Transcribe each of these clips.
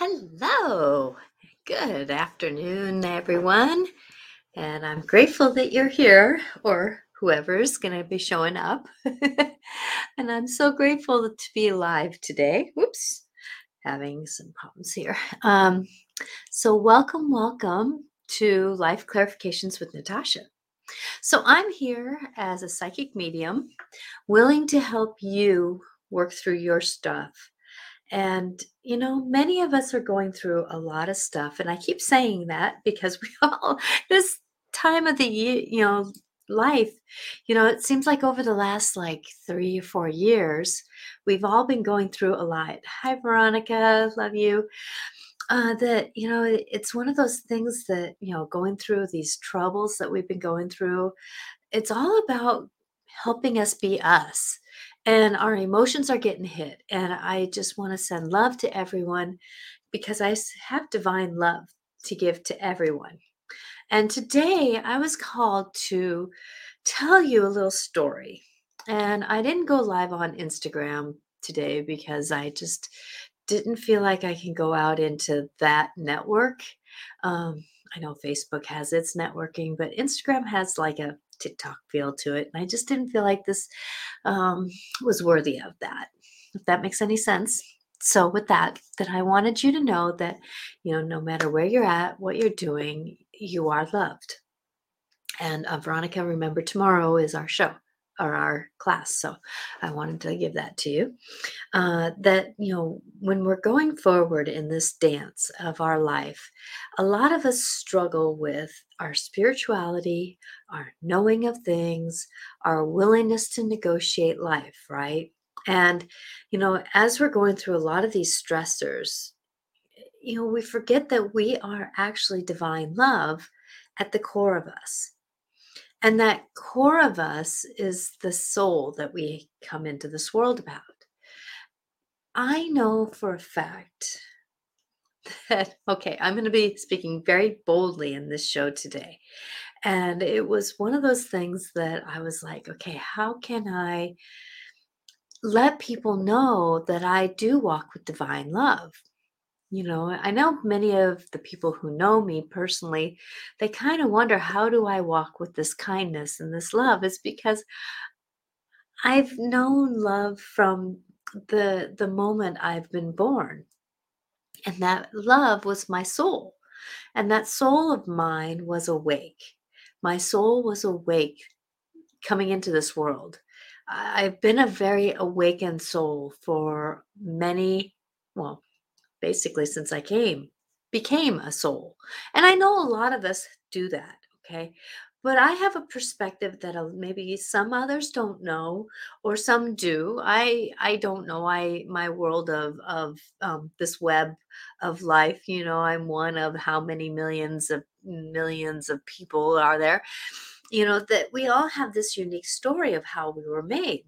Hello. Good afternoon, everyone. And I'm grateful that you're here or whoever's going to be showing up. and I'm so grateful to be alive today. Whoops, having some problems here. Um, so, welcome, welcome to Life Clarifications with Natasha. So, I'm here as a psychic medium, willing to help you work through your stuff and, you know, many of us are going through a lot of stuff. And I keep saying that because we all, this time of the year, you know, life, you know, it seems like over the last like three or four years, we've all been going through a lot. Hi, Veronica. Love you. Uh, that, you know, it's one of those things that, you know, going through these troubles that we've been going through, it's all about helping us be us and our emotions are getting hit. And I just want to send love to everyone because I have divine love to give to everyone. And today I was called to tell you a little story. And I didn't go live on Instagram today because I just didn't feel like I can go out into that network. Um, I know Facebook has its networking, but Instagram has like a TikTok feel to it. And I just didn't feel like this um, was worthy of that, if that makes any sense. So, with that, that I wanted you to know that, you know, no matter where you're at, what you're doing, you are loved. And uh, Veronica, remember tomorrow is our show or our class. So I wanted to give that to you. Uh, that, you know, when we're going forward in this dance of our life, a lot of us struggle with our spirituality, our knowing of things, our willingness to negotiate life, right? And, you know, as we're going through a lot of these stressors, you know, we forget that we are actually divine love at the core of us. And that core of us is the soul that we come into this world about. I know for a fact that, okay, I'm going to be speaking very boldly in this show today. And it was one of those things that I was like, okay, how can I let people know that I do walk with divine love? You know, I know many of the people who know me personally, they kind of wonder how do I walk with this kindness and this love? Is because I've known love from the the moment I've been born. And that love was my soul. And that soul of mine was awake. My soul was awake coming into this world. I've been a very awakened soul for many, well, basically since I came, became a soul. And I know a lot of us do that, okay? But I have a perspective that uh, maybe some others don't know, or some do. I I don't know. I my world of of um, this web of life. You know, I'm one of how many millions of millions of people are there. You know that we all have this unique story of how we were made.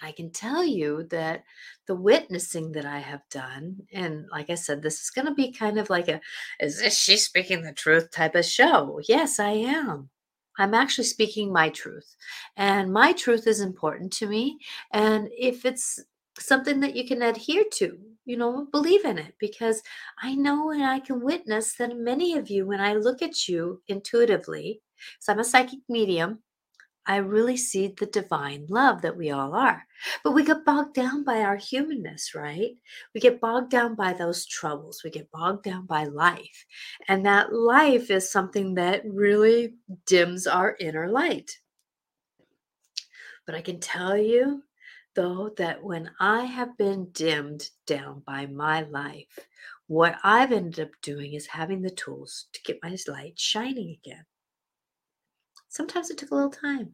And I can tell you that the witnessing that I have done, and like I said, this is going to be kind of like a, is this she speaking the truth type of show? Yes, I am. I'm actually speaking my truth. And my truth is important to me. And if it's something that you can adhere to, you know, believe in it because I know and I can witness that many of you, when I look at you intuitively, because I'm a psychic medium, I really see the divine love that we all are. But we get bogged down by our humanness, right? We get bogged down by those troubles. We get bogged down by life. And that life is something that really dims our inner light. But I can tell you, though, that when I have been dimmed down by my life, what I've ended up doing is having the tools to get my light shining again. Sometimes it took a little time.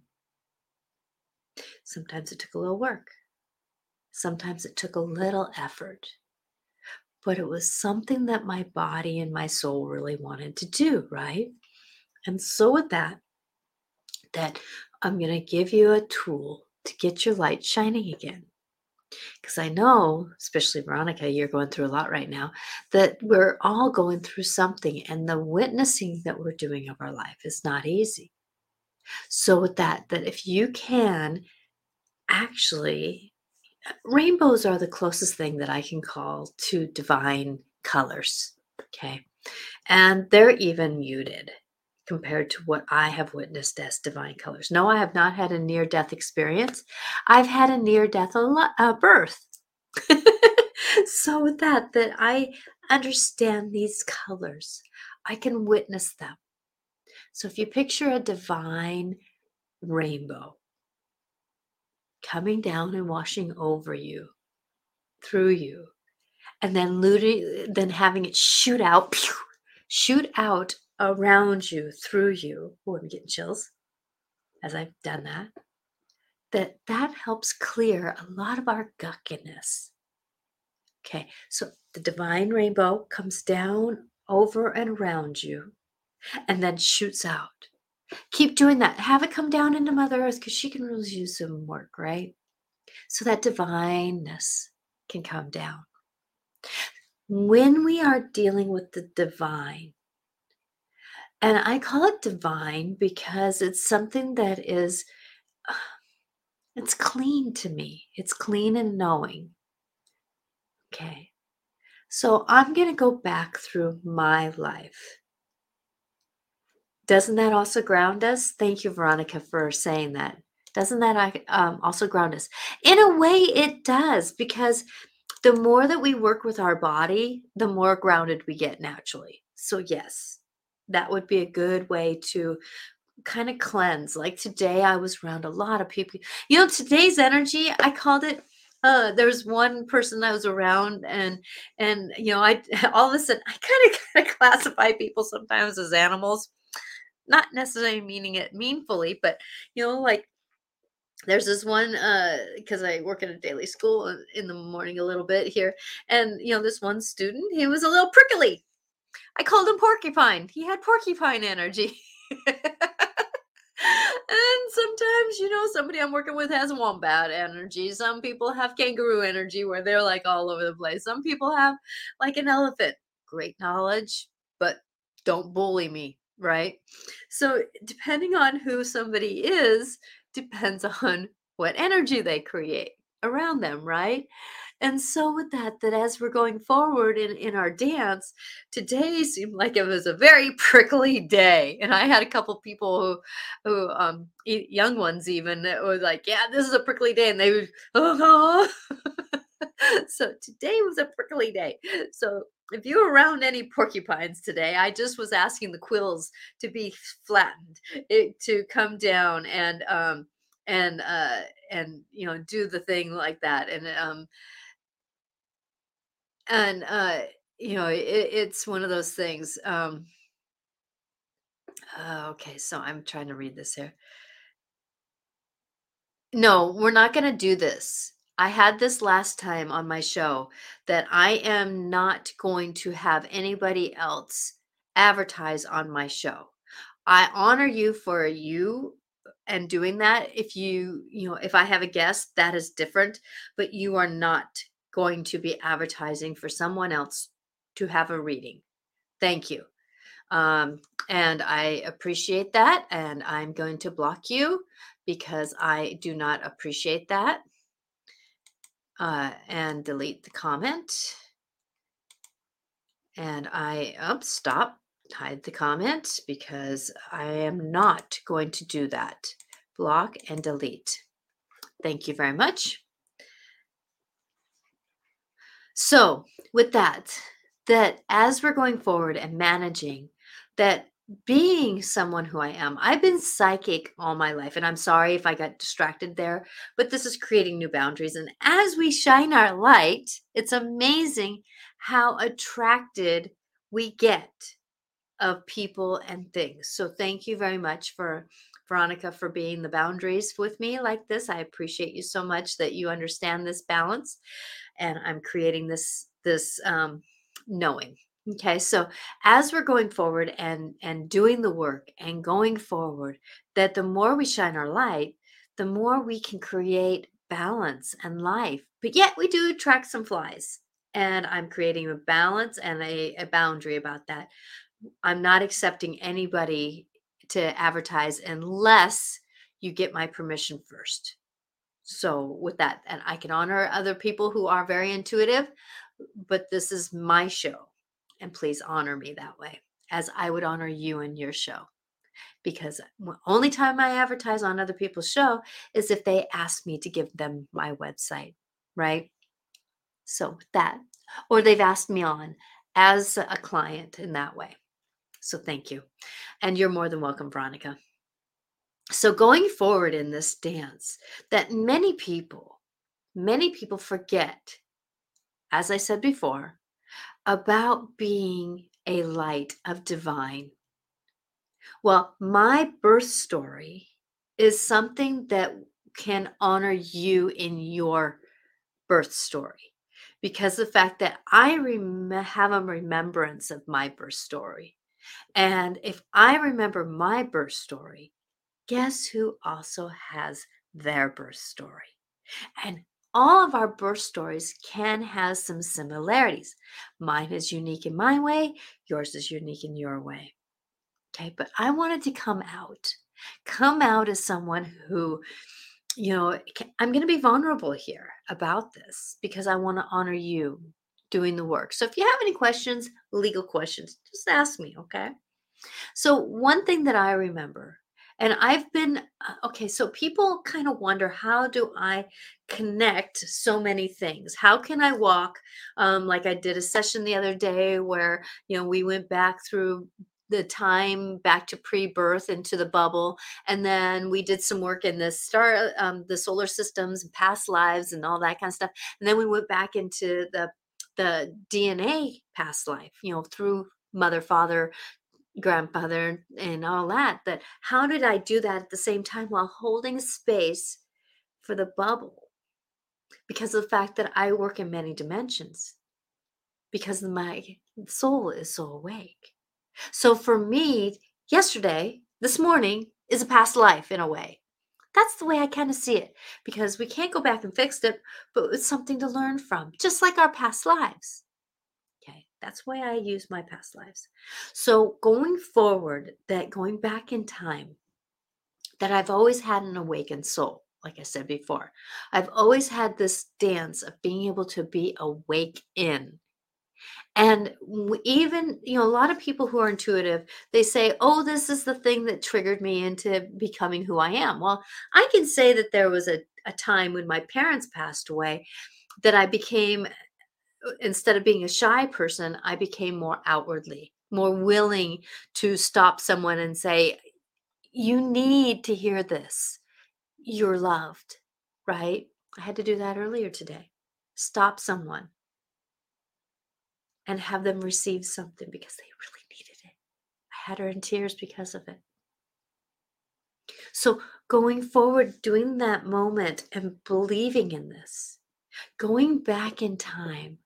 Sometimes it took a little work. Sometimes it took a little effort. But it was something that my body and my soul really wanted to do, right? And so, with that, that I'm going to give you a tool to get your light shining again. Because I know, especially Veronica, you're going through a lot right now, that we're all going through something, and the witnessing that we're doing of our life is not easy. So with that, that if you can actually rainbows are the closest thing that I can call to divine colors. Okay. And they're even muted compared to what I have witnessed as divine colors. No, I have not had a near death experience. I've had a near death uh, birth. so with that that I understand these colors. I can witness them. So if you picture a divine rainbow coming down and washing over you, through you, and then looting, then having it shoot out, pew, shoot out around you, through you. Oh, I'm getting chills as I've done that. That that helps clear a lot of our guckiness. Okay, so the divine rainbow comes down over and around you and then shoots out. Keep doing that. Have it come down into Mother Earth because she can really use some work, right? So that divineness can come down. When we are dealing with the divine, and I call it divine because it's something that is, it's clean to me. It's clean and knowing. Okay. So I'm going to go back through my life. Doesn't that also ground us? Thank you, Veronica, for saying that. Doesn't that um, also ground us? In a way, it does, because the more that we work with our body, the more grounded we get naturally. So, yes, that would be a good way to kind of cleanse. Like today, I was around a lot of people. You know, today's energy, I called it uh, there was one person I was around, and and you know, I all of a sudden I kind of kind of classify people sometimes as animals, not necessarily meaning it meanfully, but you know, like there's this one because uh, I work in a daily school in the morning a little bit here, and you know, this one student he was a little prickly. I called him porcupine. He had porcupine energy. and sometimes, you know, somebody I'm working with has wombat energy. Some people have kangaroo energy where they're like all over the place. Some people have like an elephant. Great knowledge, but don't bully me, right? So, depending on who somebody is, depends on what energy they create around them, right? And so with that, that as we're going forward in, in our dance, today seemed like it was a very prickly day. And I had a couple people who, who um, young ones even, that was like, yeah, this is a prickly day. And they would, oh, so today was a prickly day. So if you're around any porcupines today, I just was asking the quills to be flattened, it, to come down and, um, and, uh, and, you know, do the thing like that. And, um, and uh you know it, it's one of those things um uh, okay so i'm trying to read this here no we're not going to do this i had this last time on my show that i am not going to have anybody else advertise on my show i honor you for you and doing that if you you know if i have a guest that is different but you are not going to be advertising for someone else to have a reading. Thank you. Um, and I appreciate that. And I'm going to block you because I do not appreciate that. Uh, and delete the comment. And I, oh, stop, hide the comment because I am not going to do that. Block and delete. Thank you very much. So, with that, that as we're going forward and managing, that being someone who I am, I've been psychic all my life, and I'm sorry if I got distracted there, but this is creating new boundaries. And as we shine our light, it's amazing how attracted we get of people and things. So, thank you very much for Veronica for being the boundaries with me like this. I appreciate you so much that you understand this balance and I'm creating this this um, knowing. Okay, so as we're going forward and and doing the work and going forward, that the more we shine our light, the more we can create balance and life. But yet we do attract some flies, and I'm creating a balance and a, a boundary about that. I'm not accepting anybody to advertise unless you get my permission first. So, with that, and I can honor other people who are very intuitive, but this is my show. And please honor me that way, as I would honor you and your show. Because only time I advertise on other people's show is if they ask me to give them my website, right? So, that, or they've asked me on as a client in that way. So, thank you. And you're more than welcome, Veronica. So, going forward in this dance, that many people, many people forget, as I said before, about being a light of divine. Well, my birth story is something that can honor you in your birth story because the fact that I rem- have a remembrance of my birth story. And if I remember my birth story, guess who also has their birth story? And all of our birth stories can have some similarities. Mine is unique in my way, yours is unique in your way. Okay, but I wanted to come out, come out as someone who, you know, I'm going to be vulnerable here about this because I want to honor you doing the work. So if you have any questions, legal questions, just ask me, okay? So, one thing that I remember and I've been, uh, okay, so people kind of wonder how do I connect so many things? How can I walk? Um, like I did a session the other day where, you know, we went back through the time back to pre-birth into the bubble and then we did some work in the star um, the solar systems and past lives and all that kind of stuff and then we went back into the the dna past life you know through mother father grandfather and all that that how did i do that at the same time while holding space for the bubble? Because of the fact that i work in many dimensions. Because my soul is so awake. So for me yesterday this morning is a past life in a way. That's the way i kind of see it because we can't go back and fix it but it's something to learn from just like our past lives that's why I use my past lives. So going forward, that going back in time, that I've always had an awakened soul, like I said before. I've always had this dance of being able to be awake in. And even, you know, a lot of people who are intuitive, they say, oh, this is the thing that triggered me into becoming who I am. Well, I can say that there was a, a time when my parents passed away that I became instead of being a shy person, I became more outwardly, more willing to stop someone and say, You need to hear this. You're loved, right? I had to do that earlier today. Stop someone and have them receive something because they really needed it. I had her in tears because of it. So, going forward, doing that moment and believing in this, going back in time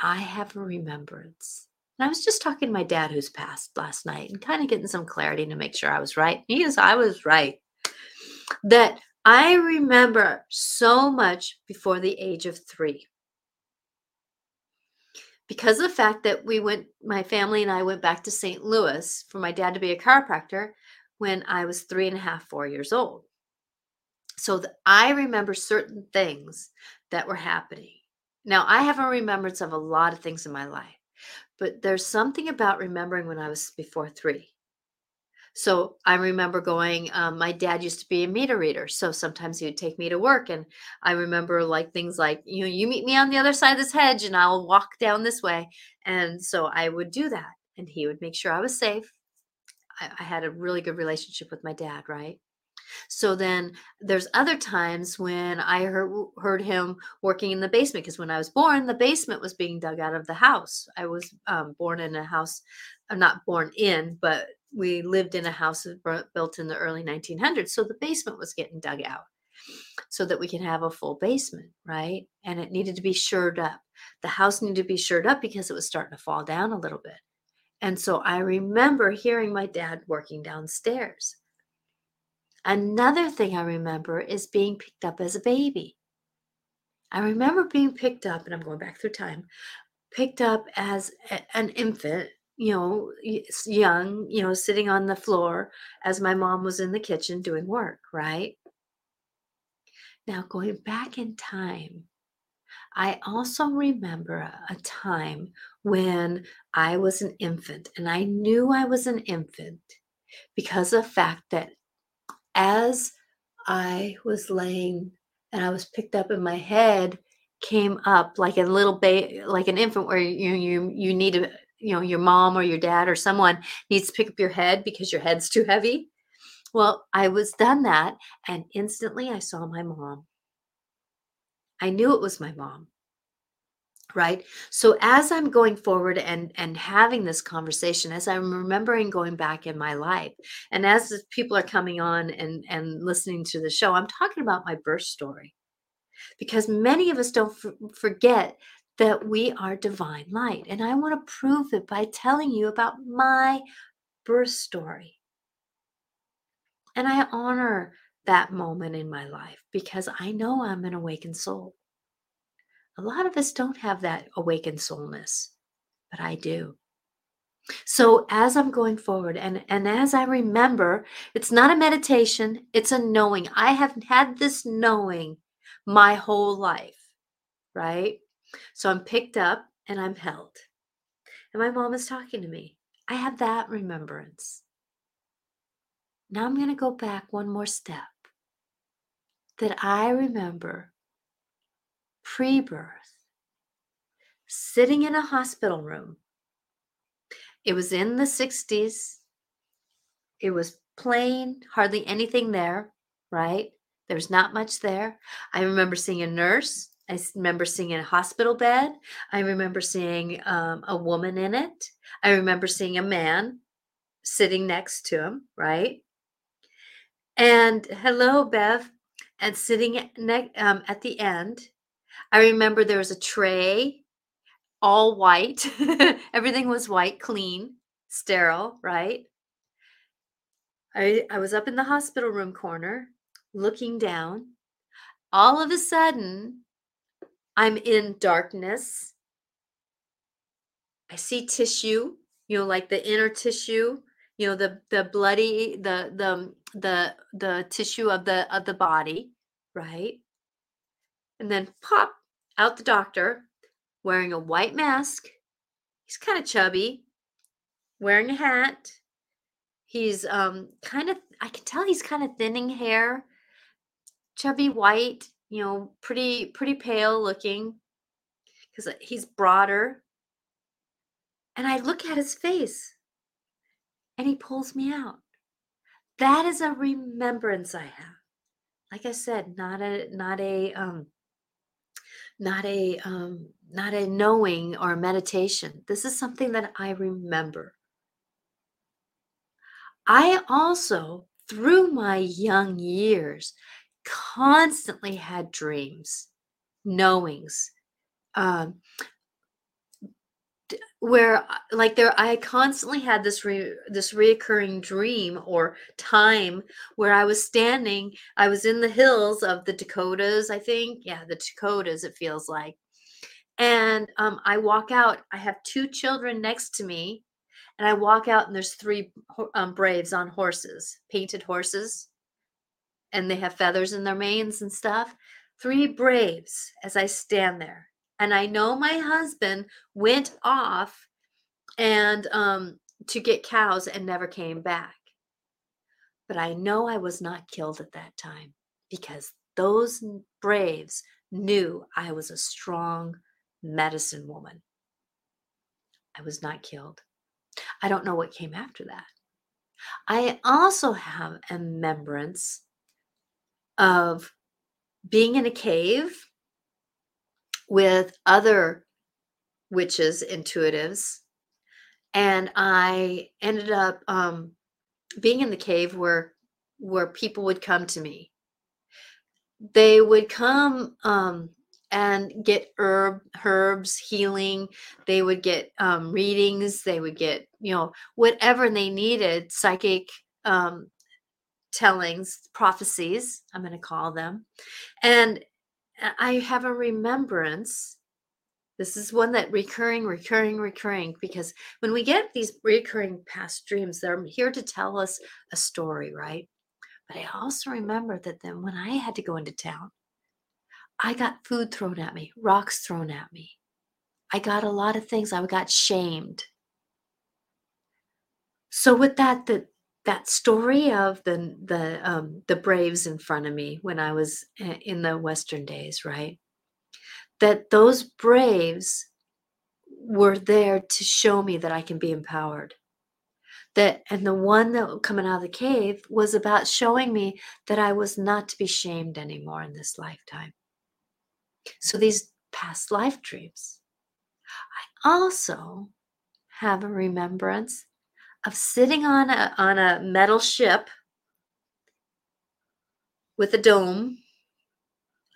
I have a remembrance. And I was just talking to my dad who's passed last night and kind of getting some clarity to make sure I was right. Yes, I was right. That I remember so much before the age of three. Because of the fact that we went, my family and I went back to St. Louis for my dad to be a chiropractor when I was three and a half, four years old. So I remember certain things that were happening. Now, I have a remembrance of a lot of things in my life, but there's something about remembering when I was before three. So I remember going, um, my dad used to be a meter reader. So sometimes he would take me to work. And I remember like things like, you know, you meet me on the other side of this hedge and I'll walk down this way. And so I would do that. And he would make sure I was safe. I, I had a really good relationship with my dad, right? So then there's other times when I heard, heard him working in the basement because when I was born, the basement was being dug out of the house. I was um, born in a house, I'm uh, not born in, but we lived in a house built in the early 1900s. So the basement was getting dug out so that we can have a full basement, right? And it needed to be shored up. The house needed to be shored up because it was starting to fall down a little bit. And so I remember hearing my dad working downstairs. Another thing I remember is being picked up as a baby. I remember being picked up, and I'm going back through time, picked up as a, an infant, you know, young, you know, sitting on the floor as my mom was in the kitchen doing work, right? Now, going back in time, I also remember a, time when I was an infant, and I knew I was an infant because of the fact that as I was laying and I was picked up in my head came up like a little baby like an infant where you you you need to you know your mom or your dad or someone needs to pick up your head because your head's too heavy. Well i was done that and instantly i saw my mom. I knew it was my mom right? So as i'm going forward and and having this conversation as i'm remembering going back in my life and as people are coming on and and listening to the show i'm talking about my birth story. Because many of us don't f- forget that we are divine light and i want to prove it by telling you about my birth story. And i honor that moment in my life because i know i'm an awakened soul a lot of us don't have that awakened soulness, but I do. So as I'm going forward and and as I remember, it's not a meditation, it's a knowing. I have had this knowing my whole life, right? So I'm picked up and I'm held. And my mom is talking to me. I have that remembrance. Now I'm going to go back one more step. That I remember pre birth sitting in a hospital room. It was in the 60s. It was plain, hardly anything there, right? There's not much there. I remember seeing a nurse. I remember seeing a hospital bed. I remember seeing um, a woman in it. I remember seeing a man sitting next to him, right? And hello, Bev. And sitting ne- um, at the end, I remember there was a tray all white. Everything was white, clean, sterile, right? I, I was up in the hospital room corner looking down. All of a sudden, I'm in darkness. I see tissue, you know, like the inner tissue, you know, the the bloody the the the the tissue of the of the body, right? And then pop out the doctor wearing a white mask. He's kind of chubby, wearing a hat. He's um kind of I can tell he's kind of thinning hair, chubby white, you know, pretty pretty pale looking uh, he's broader. And I look at his face and he pulls me out. That is a remembrance I have. Like I said, not a not a um not a um not a knowing or a meditation. This is something that I remember. I also, through my young years, constantly had dreams, knowings, um, where uh, like there I constantly had this re, this reoccurring dream or time where I was standing, I was in the hills of the Dakotas, I think. Yeah, the Dakotas, it feels like and um, I walk out. I have two children next to me, and I walk out, and there's three um, braves on horses, painted horses, and they have feathers in their manes and stuff. Three braves as I stand there, and I know my husband went off and um, to get cows and never came back. But I know I was not killed at that time because those braves knew I was a strong medicine woman. I was not killed. I don't know what came after that. I also have a remembrance of being in a cave with other witches, intuitives, and I ended up um, being in the cave where where people would come to me. They would come um, and get herb herbs healing. They would get um, readings. They would get you know whatever they needed psychic um, tellings prophecies i'm going to call them. And i have a remembrance this is one that recurring recurring recurring because when we get these recurring past dreams they're here to tell us a story right but i also remember that then when i had to go into town I got food thrown at me, rocks thrown at me. I got a lot of things. I got shamed. So with that, the that story of the the um, the braves in front of me when I was in the Western days, right? That those braves were there to show me that I can be empowered. That and the one that coming out of the cave was about showing me that I was not to be shamed anymore in this lifetime. So these past life dreams. I also have a remembrance of sitting on a on a metal ship with a dome.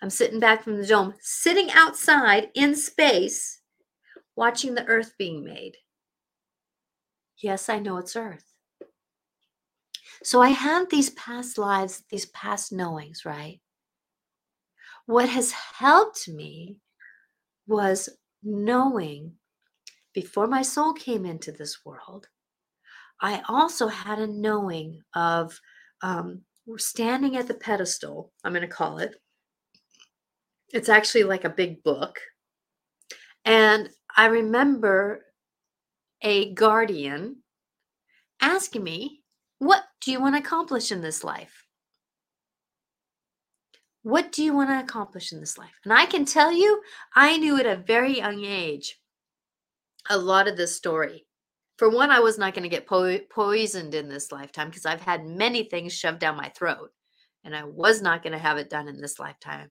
I'm sitting back from the dome, sitting outside in space, watching the earth being made. Yes, I know it's earth. So I have these past lives, these past knowings, right? What has helped me was knowing before my soul came into this world, I also had a knowing of um, standing at the pedestal, I'm going to call it. It's actually like a big book. And I remember a guardian asking me, What do you want to accomplish in this life? What do you want to accomplish in this life? And I can tell you, I knew at a very young age a lot of this story. For one, I was not going to get po- poisoned in this lifetime because I've had many things shoved down my throat, and I was not going to have it done in this lifetime.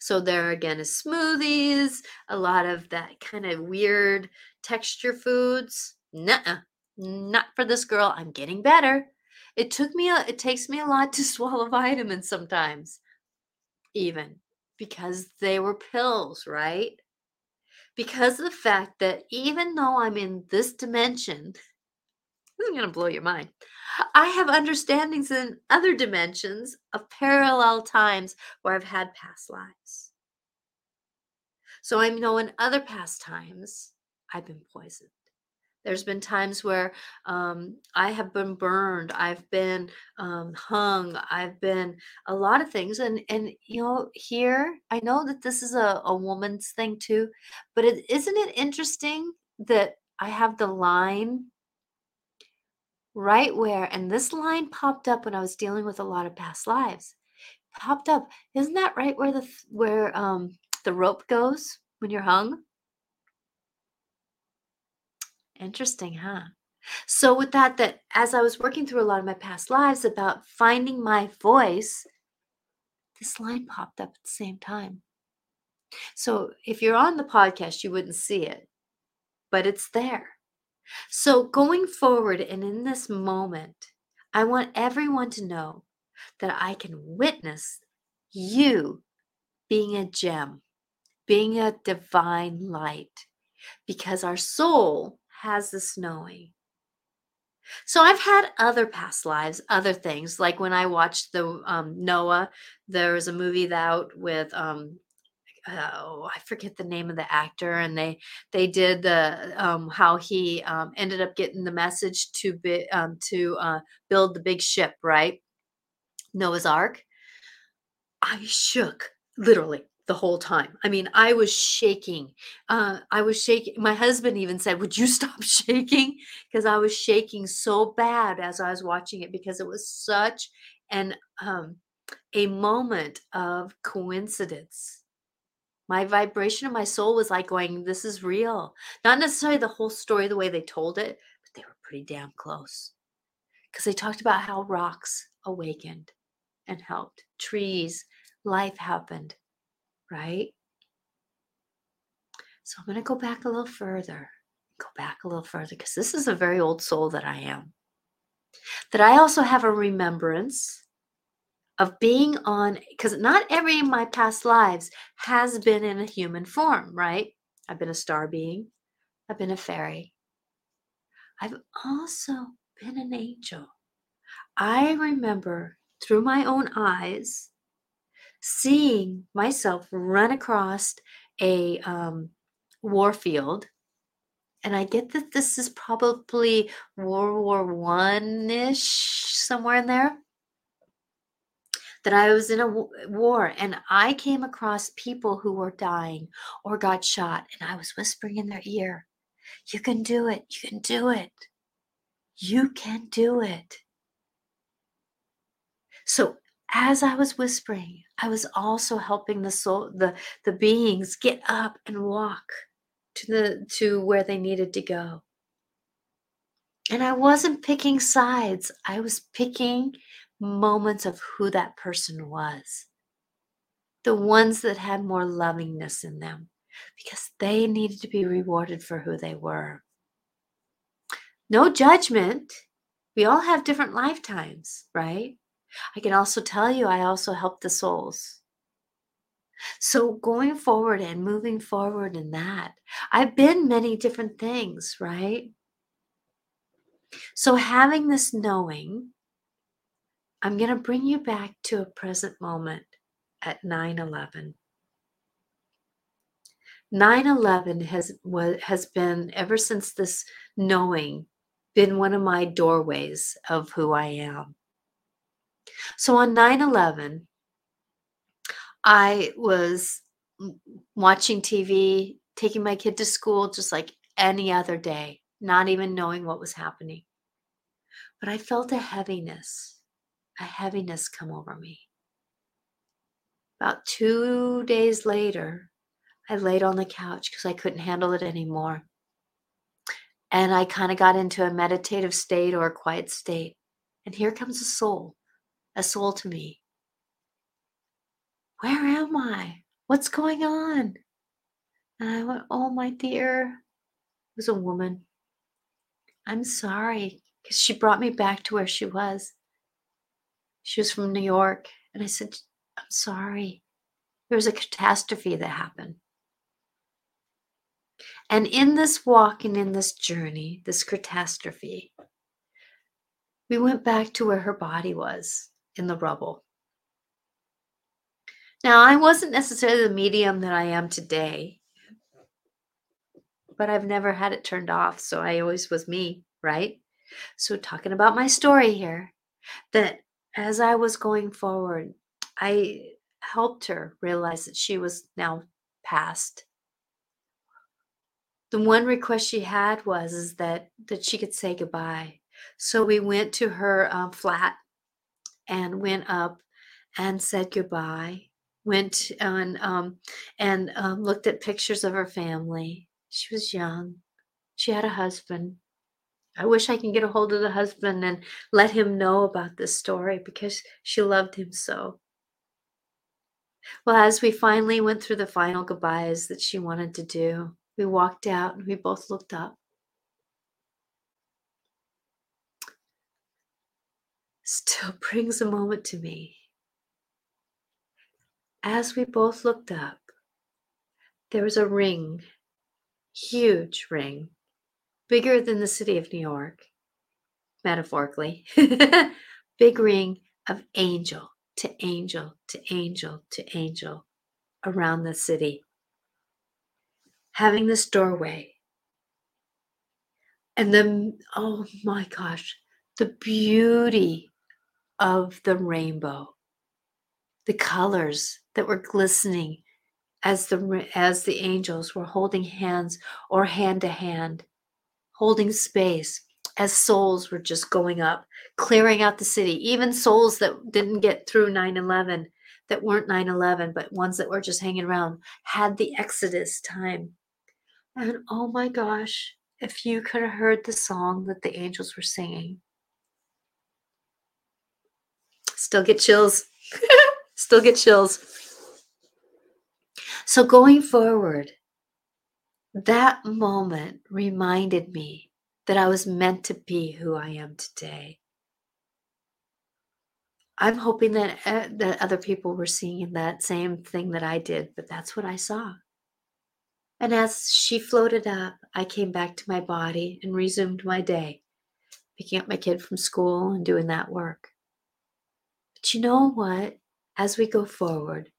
So there again is smoothies, a lot of that kind of weird texture foods. Nuh not for this girl. I'm getting better. It took me a, it takes me a lot to swallow vitamins sometimes, even because they were pills, right? Because of the fact that even though I'm in this dimension, this is going to blow your mind. I have understandings in other dimensions of parallel times where I've had past lives. So I know in other past times I've been poisoned. There's been times where um, I have been burned, I've been um, hung, I've been a lot of things, and and you know here I know that this is a, a woman's thing too, but isn't it interesting that I have the line right where, and this line popped up when I was dealing with a lot of past lives. Popped up, isn't that right where the where um the rope goes when you're hung? Interesting, huh? So with that, that as I was working through a lot of my past lives about finding my voice, this line popped up at the same time. So if you're on the podcast, you wouldn't see it, but it's there. So going forward and in this moment, I want everyone to know that I can witness you being a gem, being a divine light, because our soul has this knowing. So I've had other past lives, other things like when I watched the um, Noah. There was a movie out with um, oh I forget the name of the actor, and they they did the um, how he um, ended up getting the message to be um, to uh, build the big ship, right? Noah's Ark. I shook literally the whole time. I mean, I was shaking. Uh, I was shaking. My husband even said, Would you stop shaking? Because I was shaking so bad as I was watching it because it was such an um, a moment of coincidence. My vibration of my soul was like going, This is real. Not necessarily the whole story the way they told it, but they were pretty damn close. Because they talked about how rocks awakened and helped, trees, life happened right? So I'm going to go back a little further, go back a little further, because this is a very old soul that I am. That I also have a remembrance of being on, because not every of my past lives has been in a human form, right? I've been a star being, I've been a fairy, I've also been an angel. I remember through my own eyes seeing myself run across a um, war field and I get that this is probably World War One ish, somewhere in there. that I was in a war and I came across people who were dying or got shot, and I was whispering in their ear, You can do it. You can do it. You can do it. So as I was whispering, I was also helping the soul, the, the beings get up and walk to the to where they needed to go. And I wasn't picking sides. I was picking moments of who that person was. The ones that had more lovingness in them because they needed to be rewarded for who they were. No judgment. We all have different lifetimes, right? I can also tell you, I also help the souls. So, going forward and moving forward in that, I've been many different things, right? So, having this knowing, I'm going to bring you back to a present moment at 9 11. 9 11 has, has been, ever since this knowing, been one of my doorways of who I am. So on 9 11, I was watching TV, taking my kid to school just like any other day, not even knowing what was happening. But I felt a heaviness, a heaviness come over me. About two days later, I laid on the couch because I couldn't handle it anymore. And I kind of got into a meditative state or a quiet state. And here comes a soul a soul to me. Where am I? What's going on? And I went, Oh, my dear. It was a woman. I'm sorry because she brought me back to where she was. She was from New York. And I said, I'm sorry. There was a catastrophe that happened. And in this walk and in this journey, this catastrophe, we went back to where her body was in the rubble. Now, I wasn't necessarily the medium that I am today, but I've never had it turned off. So I always was me, right? So, talking about my story here, that as I was going forward, I helped her realize that she was now past. The one request she had was is that that she could say goodbye. So we went to her um, flat and went up and said goodbye. Went and um, and um, looked at pictures of her family. She was young. She had a husband. I wish I can get a hold of the husband and let him know about this story because she loved him so. Well, as we finally went through the final goodbyes that she wanted to do, we walked out and we both looked up. Still brings a moment to me. As we both looked up, there was a ring, huge ring, bigger than the city of New York, metaphorically, big ring of angel to angel to angel to angel around the city, having this doorway. And then, oh my gosh, the beauty of the rainbow, the colors that were glistening as the as the angels were holding hands or hand to hand, holding space as souls were just going up, clearing out the city, even souls that didn't get through 9/11 that weren't 9/11 but ones that were just hanging around had the exodus time. And oh my gosh, if you could have heard the song that the angels were singing Still get chills. Still get chills. So going forward, that moment reminded me that I was meant to be who I am today. I'm hoping that uh, that other people were seeing that same thing that I did, but that's what I saw. And as she floated up, I came back to my body and resumed my day, picking up my kid from school and doing that work. But you know what? As we go forward,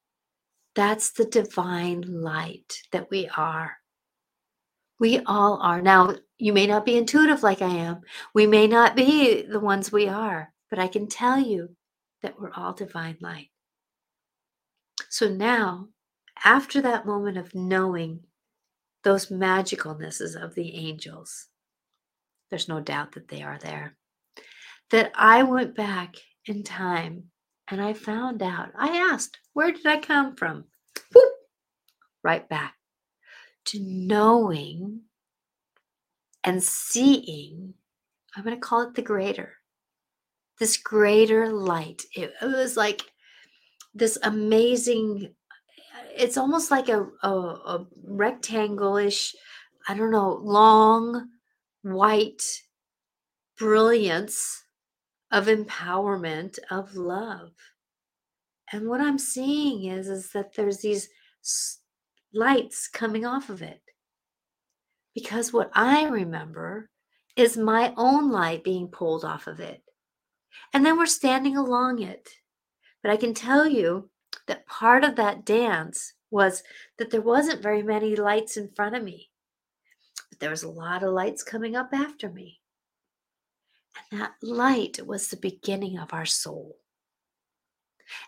that's the divine light that we are. We all are. Now, you may not be intuitive like I am. We may not be the ones we are, but I can tell you that we're all divine light. So now, after that moment of knowing those magicalnesses of the angels, there's no doubt that they are there. That I went back in time and I found out, I asked, where did I come from? Whoop, right back to knowing and seeing, I'm going to call it the greater, this greater light. It, it was like this amazing, it's almost like a, a, a rectangle-ish, I don't know, long white brilliance of empowerment of love. And what i'm seeing is is that there's these lights coming off of it. Because what i remember is my own light being pulled off of it. And then we're standing along it. But i can tell you that part of that dance was that there wasn't very many lights in front of me. But there was a lot of lights coming up after me and that light was the beginning of our soul.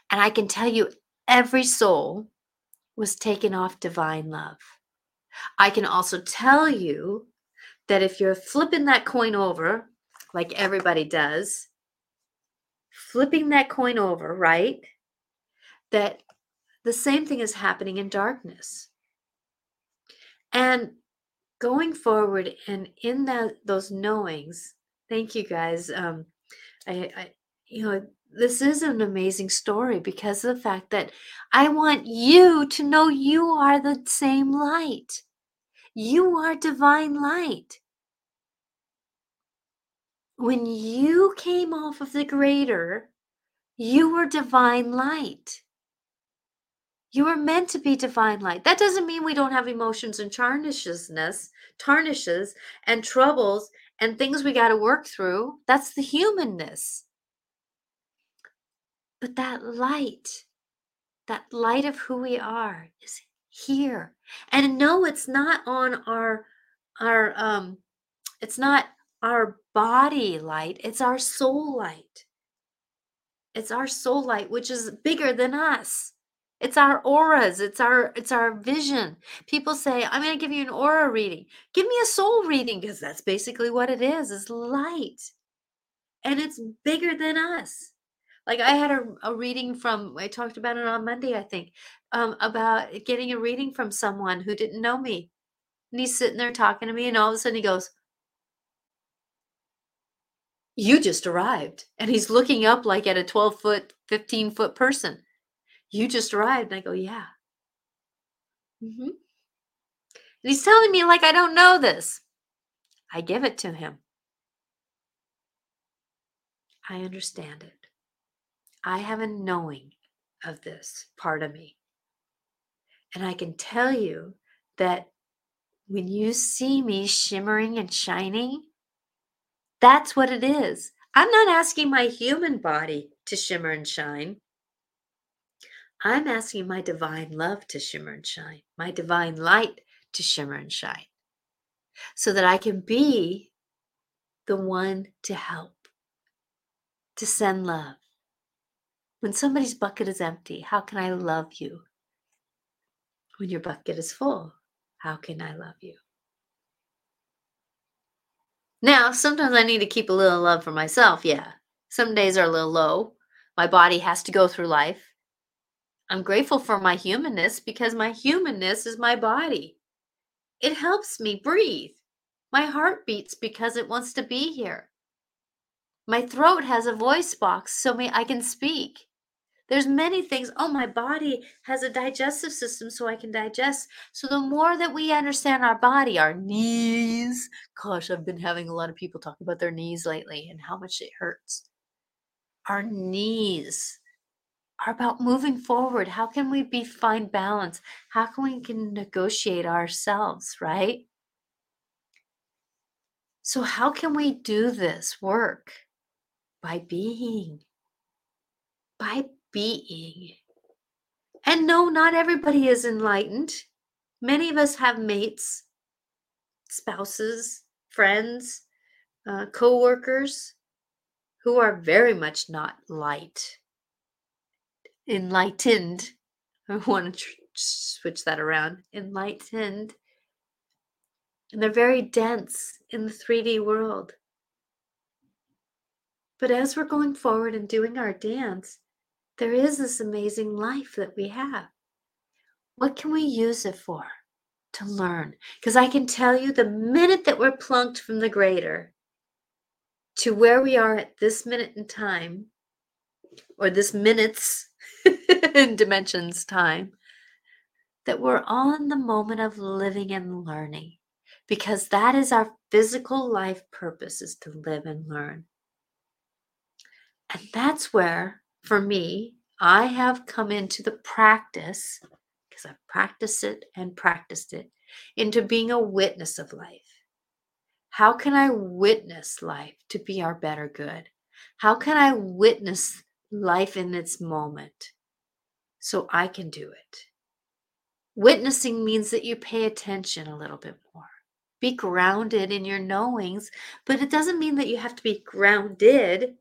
And I can tell you, every soul was taken off divine love. I can also tell you that if you're flipping that coin over, like everybody does, flipping that coin over, right? That the same thing is happening in darkness. And going forward and in that those knowings Thank you guys. Um, I, I, you know, this is an amazing story because of the fact that I want you to know you are the same light. You are divine light. When you came off of the greater, you were divine light. You were meant to be divine light. That doesn't mean we don't have emotions and tarnishes, tarnishes and troubles and things we got to work through. That's the humanness. But that light, that light of who we are is here. And no, it's not on our our um it's not our body light, it's our soul light. It's our soul light which is bigger than us. It's our auras, it's our it's our vision. People say, "I'm going to give you an aura reading." Give me a soul reading because that's basically what it is. It's light. And it's bigger than us. Like I had a, a reading from I talked about it on Monday, I think, um, about getting a reading from someone who didn't know me. And he's sitting there talking to me and all of a sudden he goes, "You just arrived." And he's looking up like at a 12 foot, 15 foot person you just arrived. And I go, Yeah. Mm-hmm. And he's telling me like I don't know this. I give it to him. I understand it. I have a knowing of this part of me. And I can tell you that when you see me shimmering and shining, that's what it is. I'm not asking my human body to shimmer and shine. I'm asking my divine love to shimmer and shine, my divine light to shimmer and shine, so that I can be the one to help, to send love. When somebody's bucket is empty, how can I love you? When your bucket is full, how can I love you? Now, sometimes I need to keep a little love for myself, yeah. Some days are a little low. My body has to go through life. I'm grateful for my humanness because my humanness is my body. It helps me breathe. My heart beats because it wants to be here. My throat has a voice box so I can speak. There's many things. Oh, my body has a digestive system so I can digest. So the more that we understand our body, our knees. Gosh, I've been having a lot of people talk about their knees lately and how much it hurts. Our knees are about moving forward. How can we be find balance? How can we can negotiate ourselves, right? So how can we do this work? By being. By being. And no, not everybody is enlightened. Many of us have mates, spouses, friends, uh, co workers who are very much not light enlightened. I want to tr- switch that around. Enlightened. And they're very dense in the 3D world. But as we're going forward and doing our dance, there is this amazing life that we have. What can we use it for? To learn. Because I can tell you the minute that we're plunked from the greater to where we are at this minute in time, or this minute's in dimensions time, that we're all in the moment of living and learning. Because that is our physical life purpose is to live and learn. And that's where, for me, I have come into the practice, because I've practiced it and practiced it, into being a witness of life. How can I witness life to be our better good? How can I witness life in its moment so I can do it? Witnessing means that you pay attention a little bit more. Be grounded in your knowings, but it doesn't mean that you have to be grounded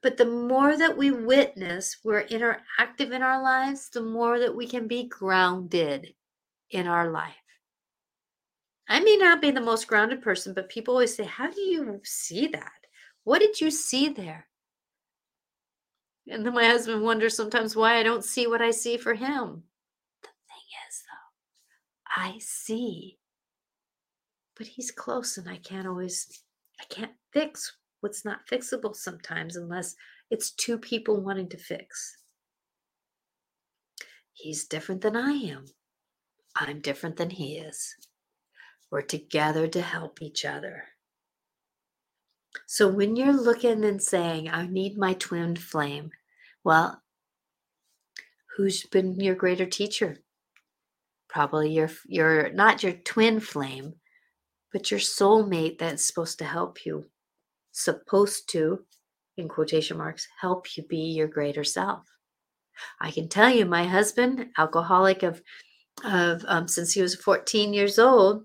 but the more that we witness, we're interactive in our lives, the more that we can be grounded in our life. I may not be the most grounded person, but people always say, How do you see that? What did you see there? And then my husband wonders sometimes why I don't see what I see for him. The thing is, though, I see, but he's close and I can't always, I can't fix what's not fixable sometimes unless it's two people wanting to fix. He's different than I am. I'm different than he is. We're together to help each other. So when you're looking and saying, I need my twin flame, well, who's been your greater teacher? Probably your your not your twin flame, but your soulmate that's supposed to help you supposed to, in quotation marks, help you be your greater self. I can tell you, my husband, alcoholic of, of um, since he was 14 years old,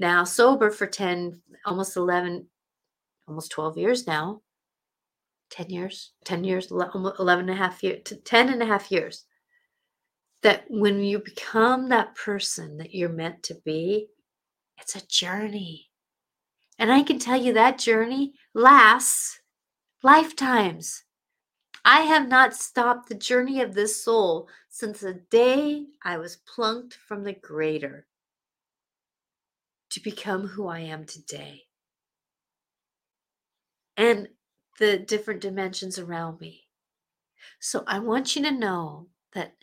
now sober for 10, almost 11, almost 12 years now. 10 years, 10 years, 11 and a half years, 10 and a half years. That when you become that person that you're meant to be, it's a journey. And I can tell you that journey lasts lifetimes. I have not stopped the journey of this soul since the day I was plunked from the greater to become who I am today. And the different dimensions around me. So I want you to know that,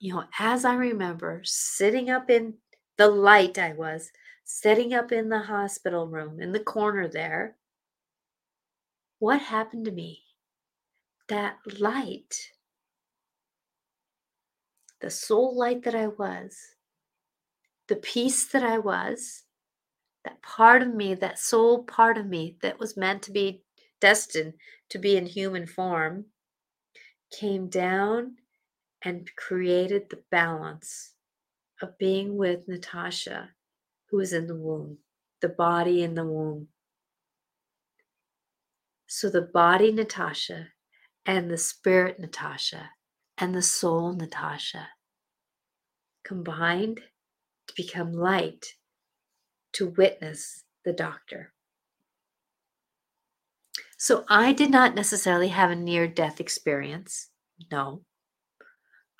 you know, as I remember sitting up in the light I was, sitting up in the hospital room in the corner there, what happened to me? That light, the soul light that I was, the peace that I was, that part of me, that soul part of me that was meant to be destined to be in human form, came down and created the balance of being with Natasha who is in the womb, the body in the womb. So the body, Natasha, and the spirit, Natasha, and the soul, Natasha, combined to become light to witness the doctor. So I did not necessarily have a near death experience. No.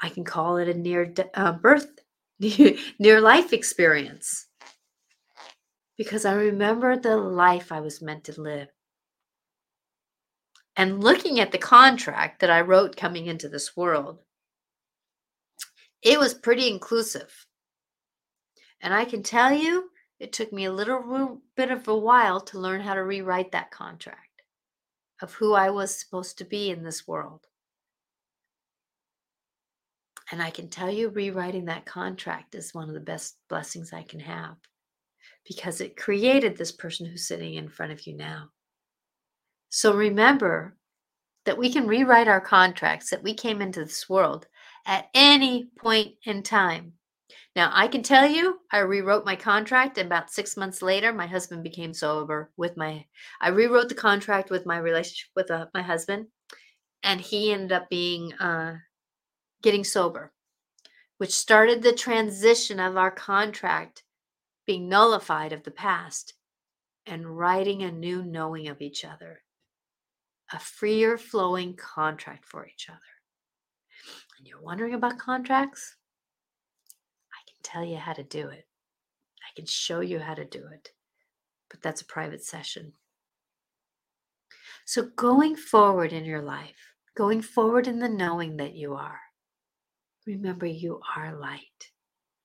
I can call it a near de- uh, birth, near life experience because I remember the life I was meant to live. And looking at the contract that I wrote coming into this world, it was pretty inclusive. And I can tell you, it took me a little bit of a while to learn how to rewrite that contract of who I was supposed to be in this world. And I can tell you, rewriting that contract is one of the best blessings I can have because it created this person who's sitting in front of you now. So remember that we can rewrite our contracts that we came into this world at any point in time. Now, I can tell you, I rewrote my contract, and about six months later, my husband became sober. With my, I rewrote the contract with my relationship with uh, my husband, and he ended up being uh, getting sober which started the transition of our contract being nullified of the past and writing a new knowing of each other, a freer flowing contract for each other. And you're wondering about contracts? Tell you how to do it. I can show you how to do it, but that's a private session. So, going forward in your life, going forward in the knowing that you are, remember you are light,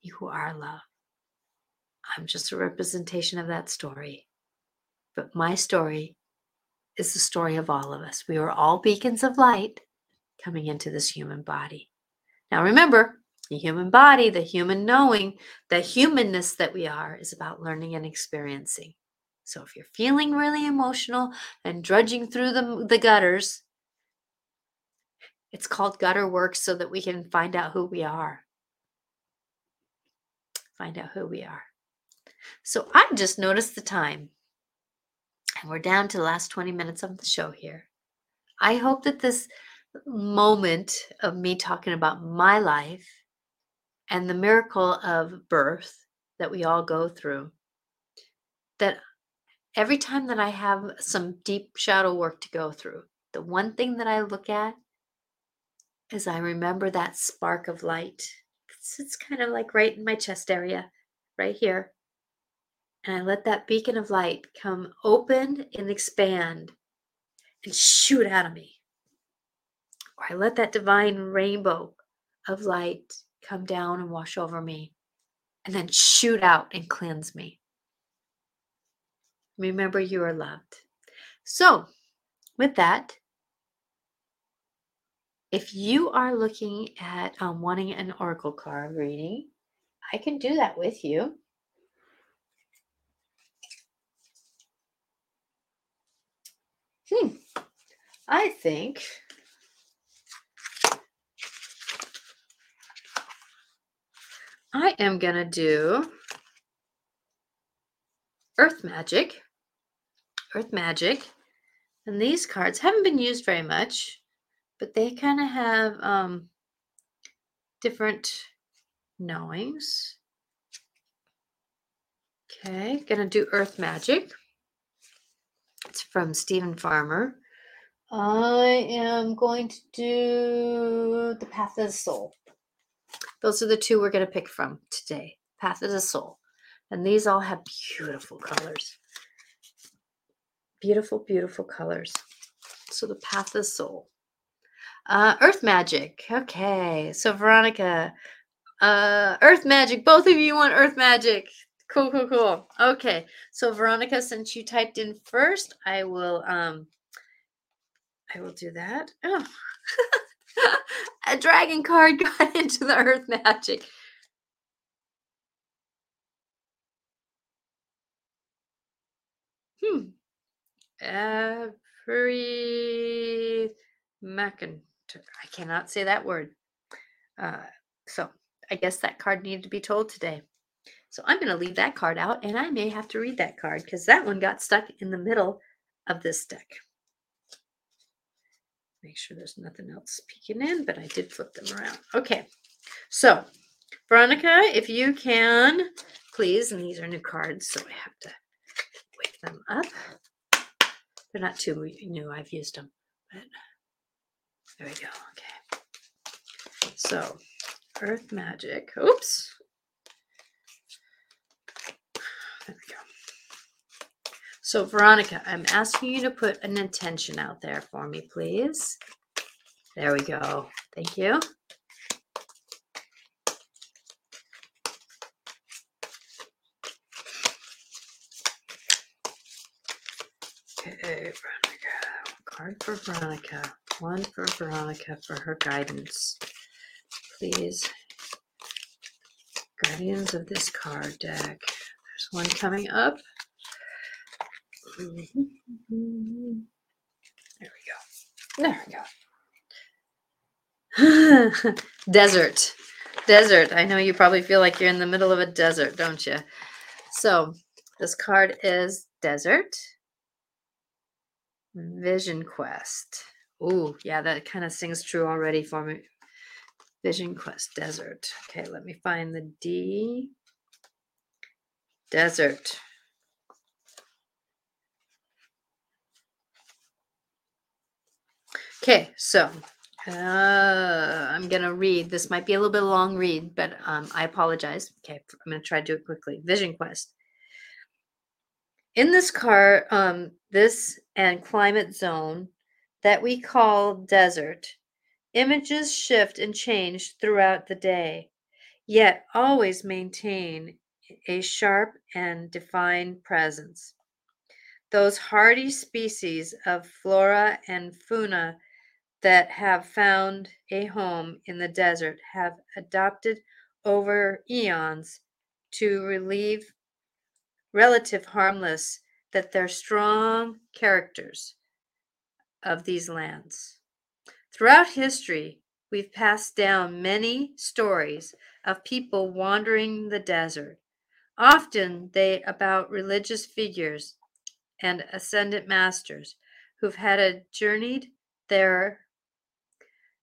you are love. I'm just a representation of that story. But my story is the story of all of us. We are all beacons of light coming into this human body. Now, remember, the human body, the human knowing, the humanness that we are is about learning and experiencing. So if you're feeling really emotional and drudging through the, the gutters, it's called gutter work so that we can find out who we are. Find out who we are. So I just noticed the time. And we're down to the last 20 minutes of the show here. I hope that this moment of me talking about my life and the miracle of birth that we all go through, that every time that I have some deep shadow work to go through, the one thing that I look at is I remember that spark of light. It's, kind of like right in my chest area, right here and I let that beacon of light come open and expand and shoot out of me. Or I let that divine rainbow of light come down and wash over me and then shoot out and cleanse me. Remember, you are loved. So, with that, if you are looking at um, wanting an oracle card reading, I can do that with you. Hmm. I think I am going to do Earth Magic. Earth Magic. And these cards haven't been used very much, but they kind of have um, different knowings. Okay, gonna do Earth Magic. It's from Steven Farmer. I am going to do The Path of the Soul. Those are the two we're going to pick from today Path of the Soul. And these all have beautiful colors. Beautiful, beautiful colors. So, The Path of the Soul. Uh, Earth Magic. Okay. So, Veronica, uh, Earth Magic. Both of you want Earth Magic. Cool, cool, cool. Okay. So Veronica, since you typed in first, I will um I will do that. Oh. a dragon card got into the earth magic. Hmm. Every McIntyre. I cannot say that word. Uh, so I guess that card needed to be told today. So I'm going to leave that card out and I may have to read that card because that one got stuck in the middle of this deck. Make sure there's nothing else peeking in, but I did flip them around. Okay, so Veronica, if you can, please, and these are new cards, so I have to wake them up. They're not too new, I've used them, but there we go. Okay, so Earth Magic. Oops, There we go. So, Veronica, I'm asking you to put an intention out there for me, please. There we go. Thank you. Okay, Veronica. Card for Veronica. One for Veronica for her guidance. Please. Guardians of this card deck There's one coming up. There we go. There we go. desert. Desert. I know you probably feel like you're in the middle of a desert, don't you? So, this card is Desert Vision Quest. Ooh, yeah, that kind of sings true already for me. Vision Quest Desert. Okay, let me find the D. Desert. Okay, so uh, I'm going to read. This might be a little bit long read, but um, I apologize. Okay, I'm going to try to do it quickly. Vision Quest. In this car, um, this and climate zone that we call desert, images shift and change throughout the day, yet always maintain a sharp and defined presence. Those hardy species of flora and fauna that have found a home in the desert have adopted over eons to relieve relative harmless that they're strong characters of these lands. Throughout history, we've passed down many stories of people wandering the desert, often they about religious figures and ascendant masters who've had a journeyed there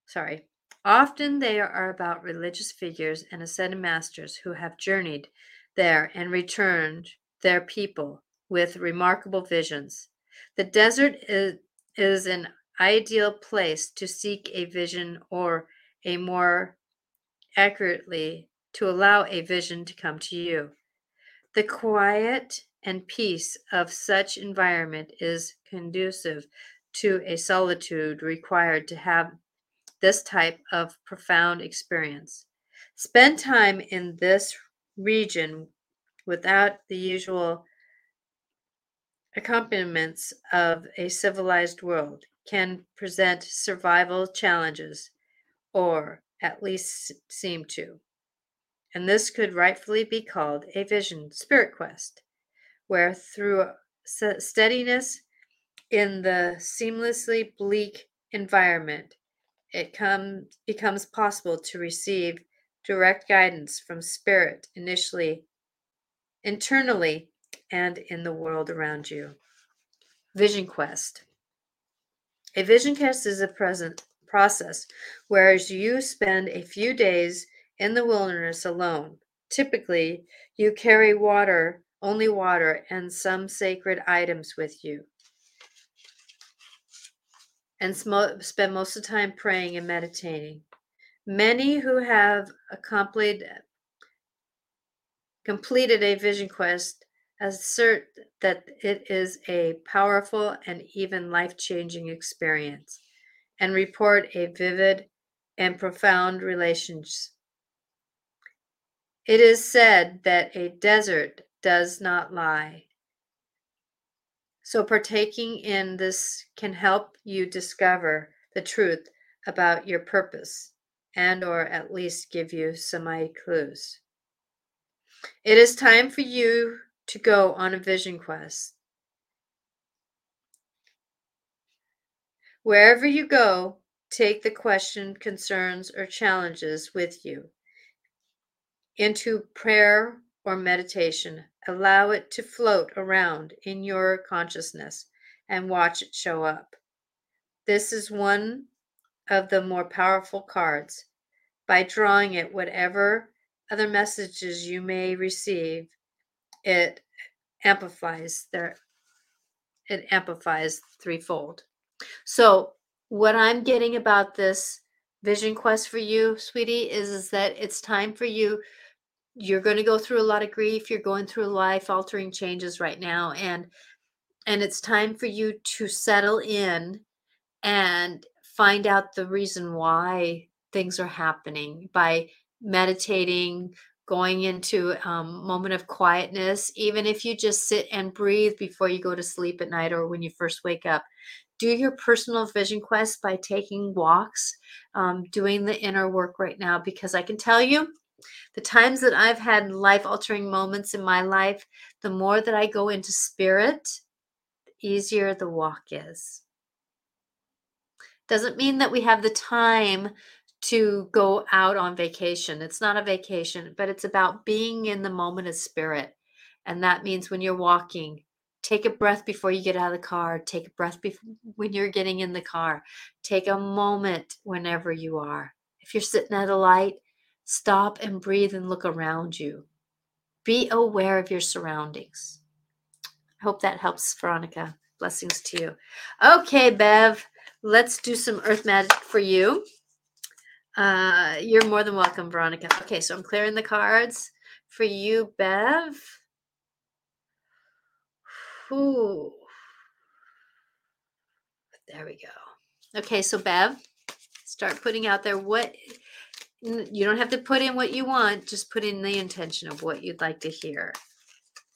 sorry, often they are about religious figures and ascended masters who have journeyed there and returned their people with remarkable visions. The desert is, is an ideal place to seek a vision or a more accurately to allow a vision to come to you. The quiet and peace of such environment is conducive to a solitude required to have this type of profound experience. Spend time in this region without the usual accompaniments of a civilized world can present survival challenges, or at least seem to. And this could rightfully be called a vision spirit quest, where through steadiness in the seamlessly bleak environment, it comes becomes possible to receive direct guidance from spirit initially internally and in the world around you. Vision quest. A vision quest is a present process whereas you spend a few days in the wilderness alone. Typically you carry water only water and some sacred items with you and sm- spend most of the time praying and meditating. Many who have accomplished completed a vision quest assert that it is a powerful and even life-changing experience and report a vivid and profound relations. It is said that a desert does not lie, so, partaking in this can help you discover the truth about your purpose and or at least give you some clues. It is time for you to go on a vision quest. Wherever you go, take the question, concerns, or challenges with you into prayer or meditation Allow it to float around in your consciousness and watch it show up. This is one of the more powerful cards. By drawing it, whatever other messages you may receive, it amplifies their it amplifies threefold. So what I'm getting about this vision quest for you, sweetie, is, is that it's time for you you're going to go through a lot of grief you're going through life altering changes right now and and it's time for you to settle in and find out the reason why things are happening by meditating going into a um, moment of quietness even if you just sit and breathe before you go to sleep at night or when you first wake up. Do your personal vision quest by taking walks um, doing the inner work right now because i can tell you the times that I've had life altering moments in my life, the more that I go into spirit, the easier the walk is. Doesn't mean that we have the time to go out on vacation. It's not a vacation, but it's about being in the moment of spirit. And that means when you're walking, take a breath before you get out of the car, take a breath before, when you're getting in the car, take a moment whenever you are If you're sitting at a light, stop and breathe and look around you. Be aware of your surroundings. I hope that helps, Veronica. Blessings to you. Okay, Bev, let's do some earth magic for you. Uh, you're more than welcome, Veronica. Okay, so I'm clearing the cards for you, Bev. Ooh. There we go. Okay, so Bev, start putting out there what you don't have to put in what you want, just put in the intention of what you'd like to hear.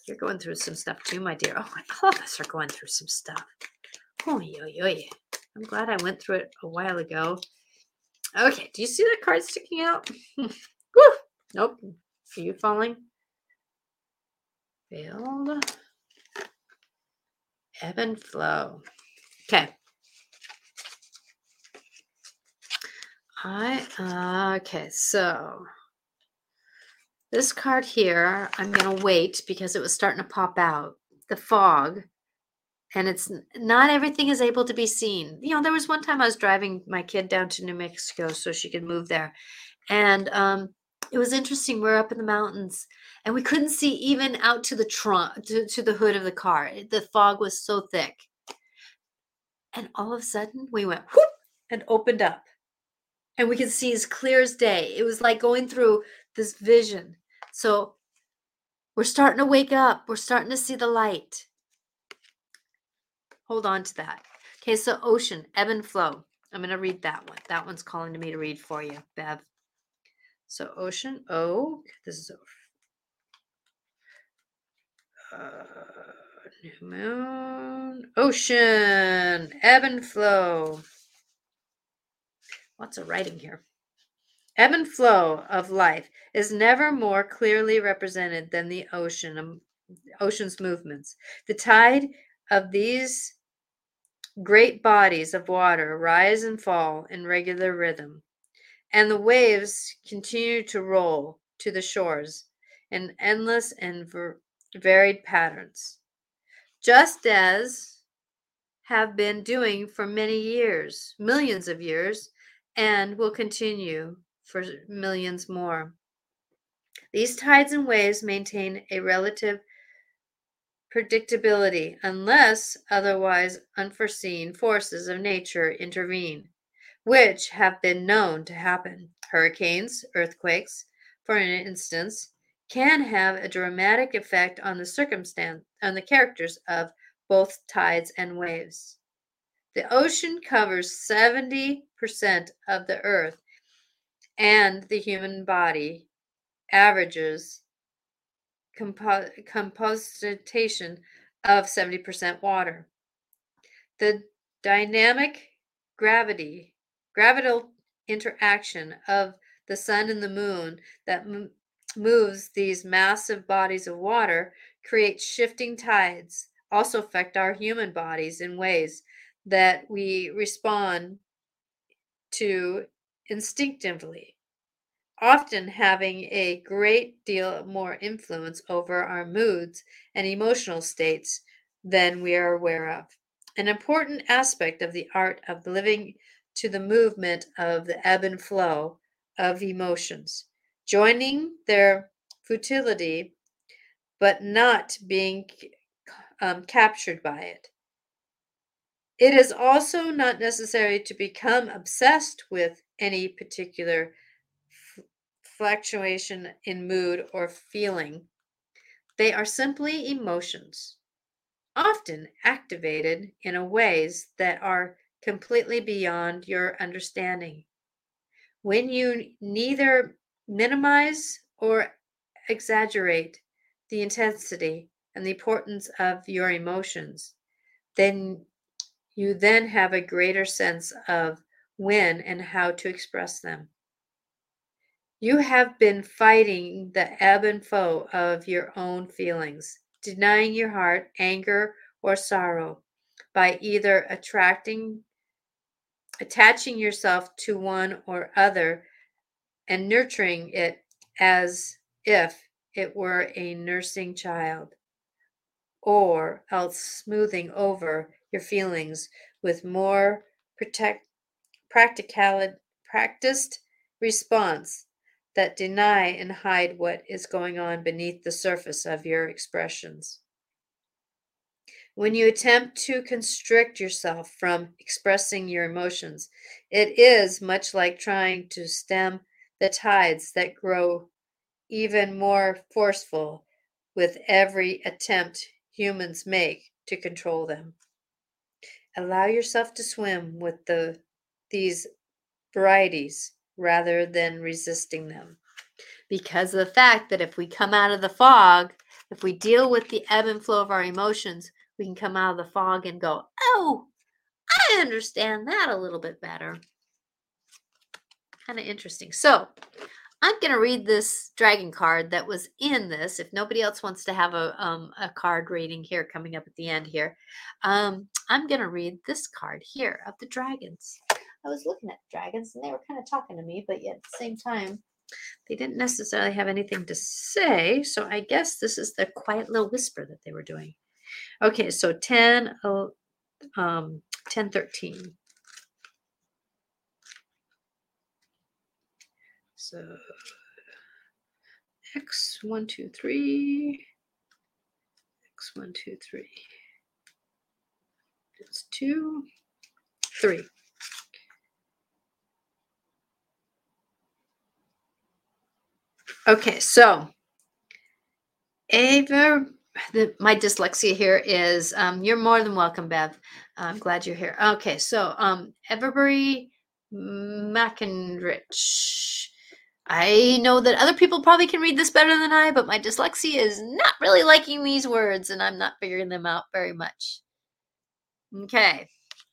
You're going through some stuff too, my dear. Oh, all of us are going through some stuff. Oh, yo, yo, yo. I'm glad I went through it a while ago. Okay, do you see that card sticking out? Nope. Are you falling? Failed. Ebb and flow. Okay. I, uh, okay, so this card here, I'm to wait because it was starting to pop out. The fog. And it's not everything is able to be seen. You know, there was one time I was driving my kid down to New Mexico so she could move there. And um, it was interesting. We we're up in the mountains and we couldn't see even out to the trunk, to, to the hood of the car. The fog was so thick. And all of a sudden we went whoop and opened up and we could see as clear as day. It was like going through this vision. So we're starting to wake up. We're starting to see the light. Hold on to that. Okay, so ocean, ebb and flow. I'm going to read that one. That one's calling to me to read for you, Bev. So ocean, oh, this is uh, new moon, ocean, ebb and flow. Lots of writing here. Ebb and flow of life is never more clearly represented than the ocean, um, ocean's movements. The tide of these great bodies of water rise and fall in regular rhythm, and the waves continue to roll to the shores in endless and ver- varied patterns, just as have been doing for many years, millions of years, and will continue for millions more. These tides and waves maintain a relative predictability unless otherwise unforeseen forces of nature intervene, which have been known to happen. Hurricanes, earthquakes, for instance, can have a dramatic effect on the circumstance on the characters of both tides and waves. The ocean covers 70% of the earth, and the human body averages compo- composition of 70% water. The dynamic gravity, gravital interaction of the sun and the moon that m- moves these massive bodies of water creates shifting tides, also affect our human bodies in ways that we respond to instinctively, often having a great deal more influence over our moods and emotional states than we are aware of. An important aspect of the art of living to the movement of the ebb and flow of emotions, joining their futility, but not being um, captured by it. It is also not necessary to become obsessed with any particular f- fluctuation in mood or feeling. They are simply emotions, often activated in ways that are completely beyond your understanding. When you neither minimize or exaggerate the intensity and the importance of your emotions, then you then have a greater sense of when and how to express them. You have been fighting the ebb and flow of your own feelings, denying your heart anger or sorrow by either attracting attaching yourself to one or other and nurturing it as if it were a nursing child or else smoothing over your feelings with more protect, practicality, practiced response that deny and hide what is going on beneath the surface of your expressions. When you attempt to constrict yourself from expressing your emotions, it is much like trying to stem the tides that grow even more forceful with every attempt humans make to control them. Allow yourself to swim with the these varieties rather than resisting them. Because of the fact that if we come out of the fog, if we deal with the ebb and flow of our emotions, we can come out of the fog and go, oh, I understand that a little bit better. Kind of interesting. So, I'm going to read this dragon card that was in this. If nobody else wants to have a, um, a card reading here coming up at the end here, um, I'm going to read this card here of the dragons. I was looking at dragons and they were kind of talking to me, but yet at the same time, they didn't necessarily have anything to say. So I guess this is the quiet little whisper that they were doing. Okay, so 10, um, 10, 13. So x one two three x one two three. It's two, three. Okay, so Ava, the, my dyslexia here is um, you're more than welcome, Bev. I'm glad you're here. Okay, so um, Everbury McInrich. I know that other people probably can read this better than I, but my dyslexia is not really liking these words and I'm not figuring them out very much. Okay,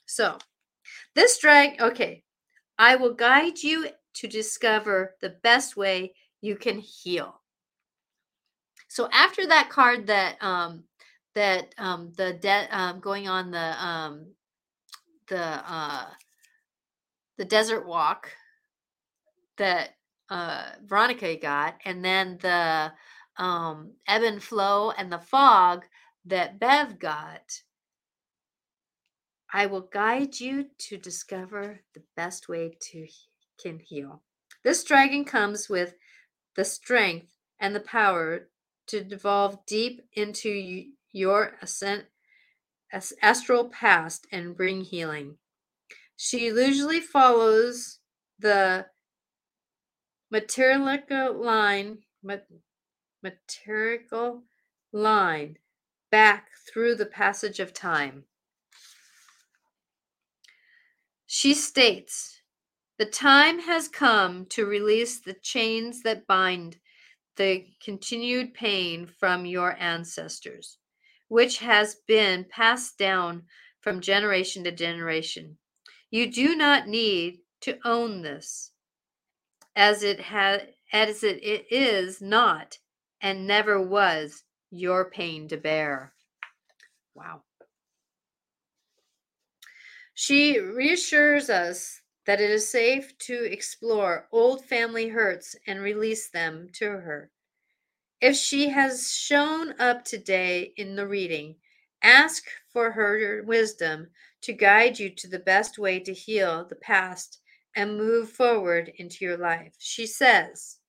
so this drag, okay, I will guide you to discover the best way you can heal. So after that card that um that um the debt um going on the um the uh the desert walk that uh, Veronica got, and then the um, ebb and flow and the fog that Bev got. I will guide you to discover the best way to can heal. This dragon comes with the strength and the power to devolve deep into your ascent, astral past and bring healing. She usually follows the material line, material line back through the passage of time. She states, The time has come to release the chains that bind the continued pain from your ancestors, which has been passed down from generation to generation. You do not need to own this as it has as it, it is not and never was your pain to bear. Wow. She reassures us that it is safe to explore old family hurts and release them to her. If she has shown up today in the reading, ask for her wisdom to guide you to the best way to heal the past and move forward into your life. She says,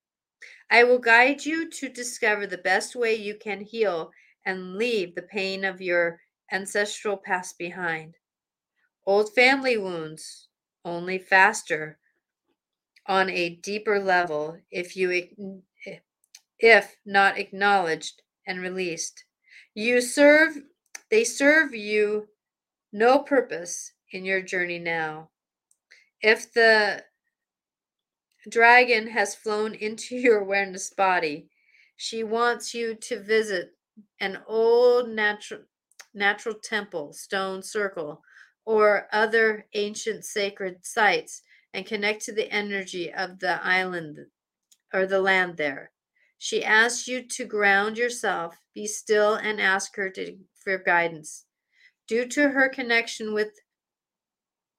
I will guide you to discover the best way you can heal and leave the pain of your ancestral past behind. Old family wounds, only faster on a deeper level if you if not acknowledged and released. You serve they serve you no purpose in your journey now. If the dragon has flown into your awareness body, she wants you to visit an old natural natural temple, stone circle, or other ancient sacred sites and connect to the energy of the island or the land there. She asks you to ground yourself, be still, and ask her to, for guidance. Due to her connection with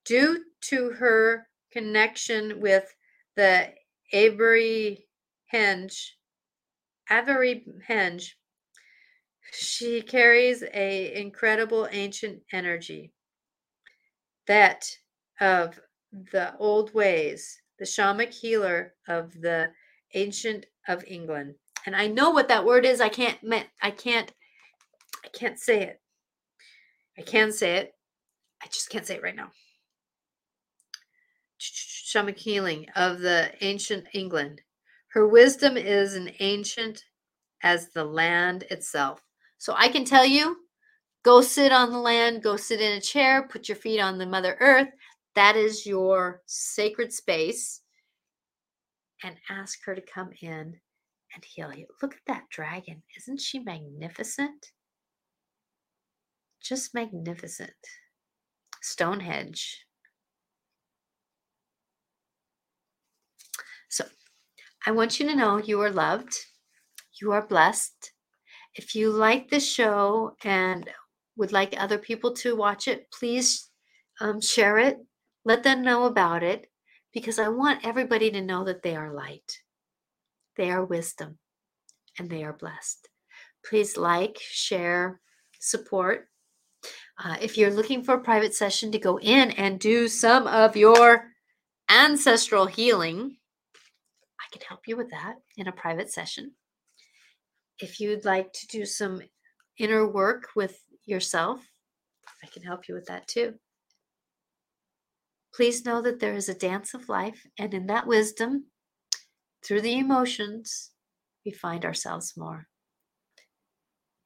due to her connection with the Avery Henge, Avery Henge, she carries a incredible ancient energy that of the old ways the shamanic healer of the ancient of England. And I know what that word is. I can't I can't I can't say it. I can say it. I just can't say it right now. Shamanic healing of the ancient England. Her wisdom is an ancient as the land itself. So I can tell you go sit on the land, go sit in a chair, put your feet on the Mother Earth. That is your sacred space. And ask her to come in and heal you. Look at that dragon. Isn't she magnificent? Just magnificent. Stonehenge. So I want you to know you are loved, you are blessed. If you like this show and would like other people to watch it, please um, share it. Let them know about it because I want everybody to know that they are light, they are wisdom, and they are blessed. Please like, share, support. Uh, if you're looking for a private session to go in and do some of your ancestral healing, can help you with that in a private session. If you'd like to do some inner work with yourself, I can help you with that too. Please know that there is a dance of life, and in that wisdom, through the emotions, we find ourselves more.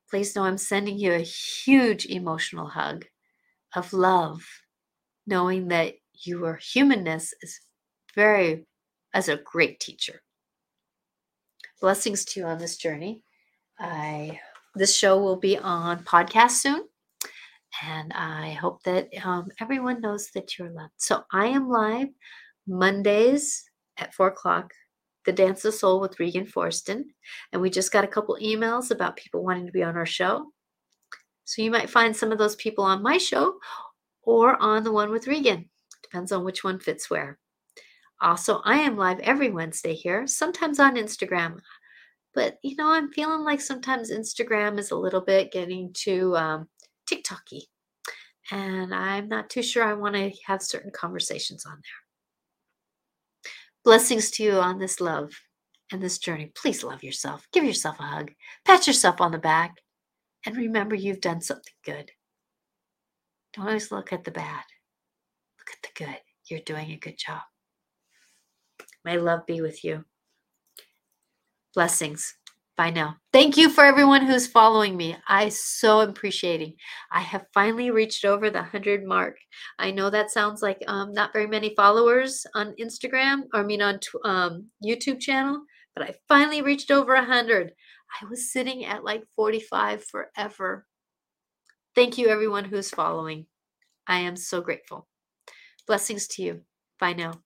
Please know I'm sending you a huge emotional hug of love, knowing that your humanness is very, as a great teacher. Blessings to you on this journey. I this show will be on podcast soon. And I hope that um, everyone knows that you're loved. So I am live Mondays at four o'clock, The Dance of Soul with Regan Forston. And we just got a couple emails about people wanting to be on our show. So you might find some of those people on my show or on the one with Regan. Depends on which one fits where. Also, I am live every Wednesday here, sometimes on Instagram. But you know, I'm feeling like sometimes Instagram is a little bit getting too um, TikToky, and I'm not too sure I want to have certain conversations on there. Blessings to you on this love and this journey. Please love yourself. Give yourself a hug. Pat yourself on the back. And remember, you've done something good. Don't always look at the bad, look at the good. You're doing a good job. May love be with you. Blessings. Bye now. Thank you for everyone who's following me. I so appreciating. I have finally reached over the 100 mark. I know that sounds like um, not very many followers on Instagram, or I mean on um, YouTube channel, but I finally reached over a 100. I was sitting at like 45 forever. Thank you, everyone who's following. I am so grateful. Blessings to you. Bye now.